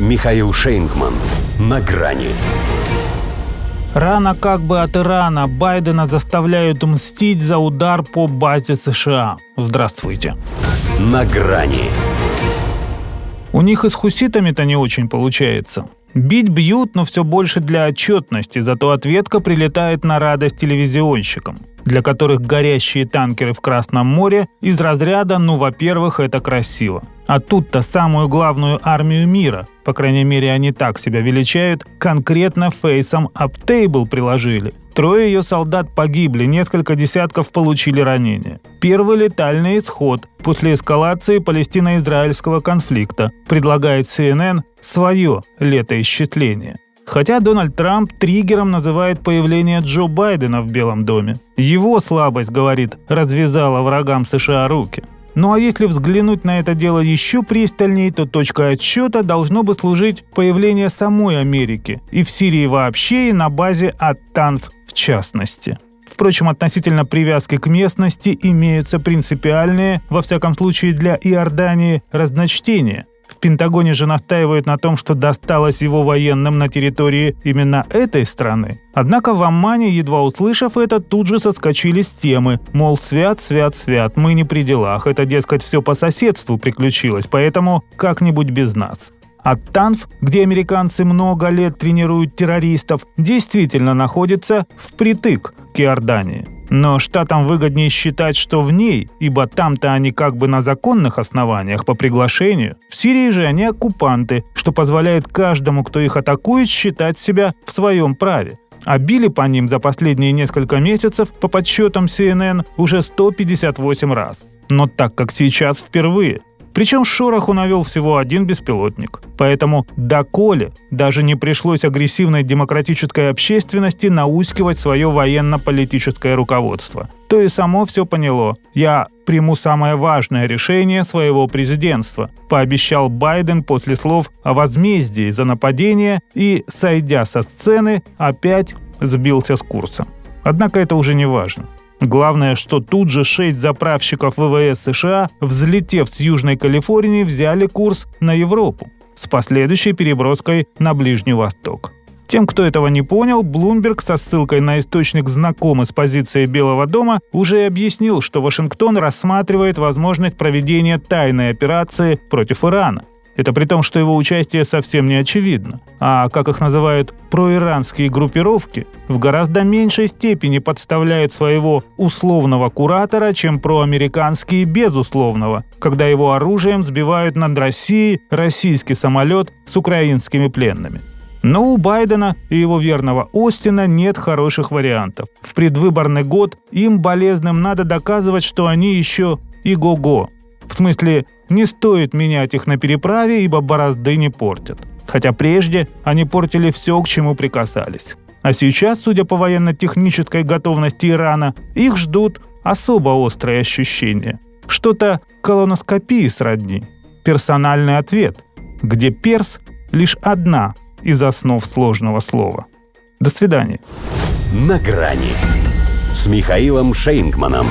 Михаил Шейнгман. На грани. Рано как бы от Ирана Байдена заставляют мстить за удар по базе США. Здравствуйте. На грани. У них и с хуситами-то не очень получается. Бить бьют, но все больше для отчетности, зато ответка прилетает на радость телевизионщикам, для которых горящие танкеры в Красном море из разряда «ну, во-первых, это красиво». А тут-то самую главную армию мира, по крайней мере они так себя величают, конкретно фейсом Аптейбл приложили. Трое ее солдат погибли, несколько десятков получили ранения. Первый летальный исход после эскалации палестино-израильского конфликта, предлагает CNN свое летоисчисление. Хотя Дональд Трамп триггером называет появление Джо Байдена в Белом доме. Его слабость, говорит, развязала врагам США руки. Ну а если взглянуть на это дело еще пристальнее, то точкой отсчета должно бы служить появление самой Америки и в Сирии вообще, и на базе Ат-Танф в частности. Впрочем, относительно привязки к местности имеются принципиальные, во всяком случае для Иордании, разночтения. Пентагоне же настаивают на том, что досталось его военным на территории именно этой страны. Однако в Аммане, едва услышав это, тут же соскочили с темы, мол, свят, свят, свят, мы не при делах, это, дескать, все по соседству приключилось, поэтому как-нибудь без нас. А Танф, где американцы много лет тренируют террористов, действительно находится впритык к Иордании. Но штатам выгоднее считать, что в ней, ибо там-то они как бы на законных основаниях по приглашению. В Сирии же они оккупанты, что позволяет каждому, кто их атакует, считать себя в своем праве. А били по ним за последние несколько месяцев, по подсчетам CNN, уже 158 раз. Но так как сейчас впервые – причем шороху навел всего один беспилотник. Поэтому доколе даже не пришлось агрессивной демократической общественности наускивать свое военно-политическое руководство. То и само все поняло. Я приму самое важное решение своего президентства, пообещал Байден после слов о возмездии за нападение и, сойдя со сцены, опять сбился с курса. Однако это уже не важно. Главное, что тут же шесть заправщиков ВВС США, взлетев с Южной Калифорнии, взяли курс на Европу с последующей переброской на Ближний Восток. Тем, кто этого не понял, Блумберг со ссылкой на источник знакомый с позицией Белого дома уже объяснил, что Вашингтон рассматривает возможность проведения тайной операции против Ирана – это при том, что его участие совсем не очевидно. А, как их называют, проиранские группировки в гораздо меньшей степени подставляют своего условного куратора, чем проамериканские безусловного, когда его оружием сбивают над Россией российский самолет с украинскими пленными. Но у Байдена и его верного Остина нет хороших вариантов. В предвыборный год им болезным надо доказывать, что они еще и го-го. В смысле, не стоит менять их на переправе, ибо борозды не портят. Хотя прежде они портили все, к чему прикасались. А сейчас, судя по военно-технической готовности Ирана, их ждут особо острые ощущения. Что-то колоноскопии сродни. Персональный ответ, где перс – лишь одна из основ сложного слова. До свидания. На грани с Михаилом Шейнгманом.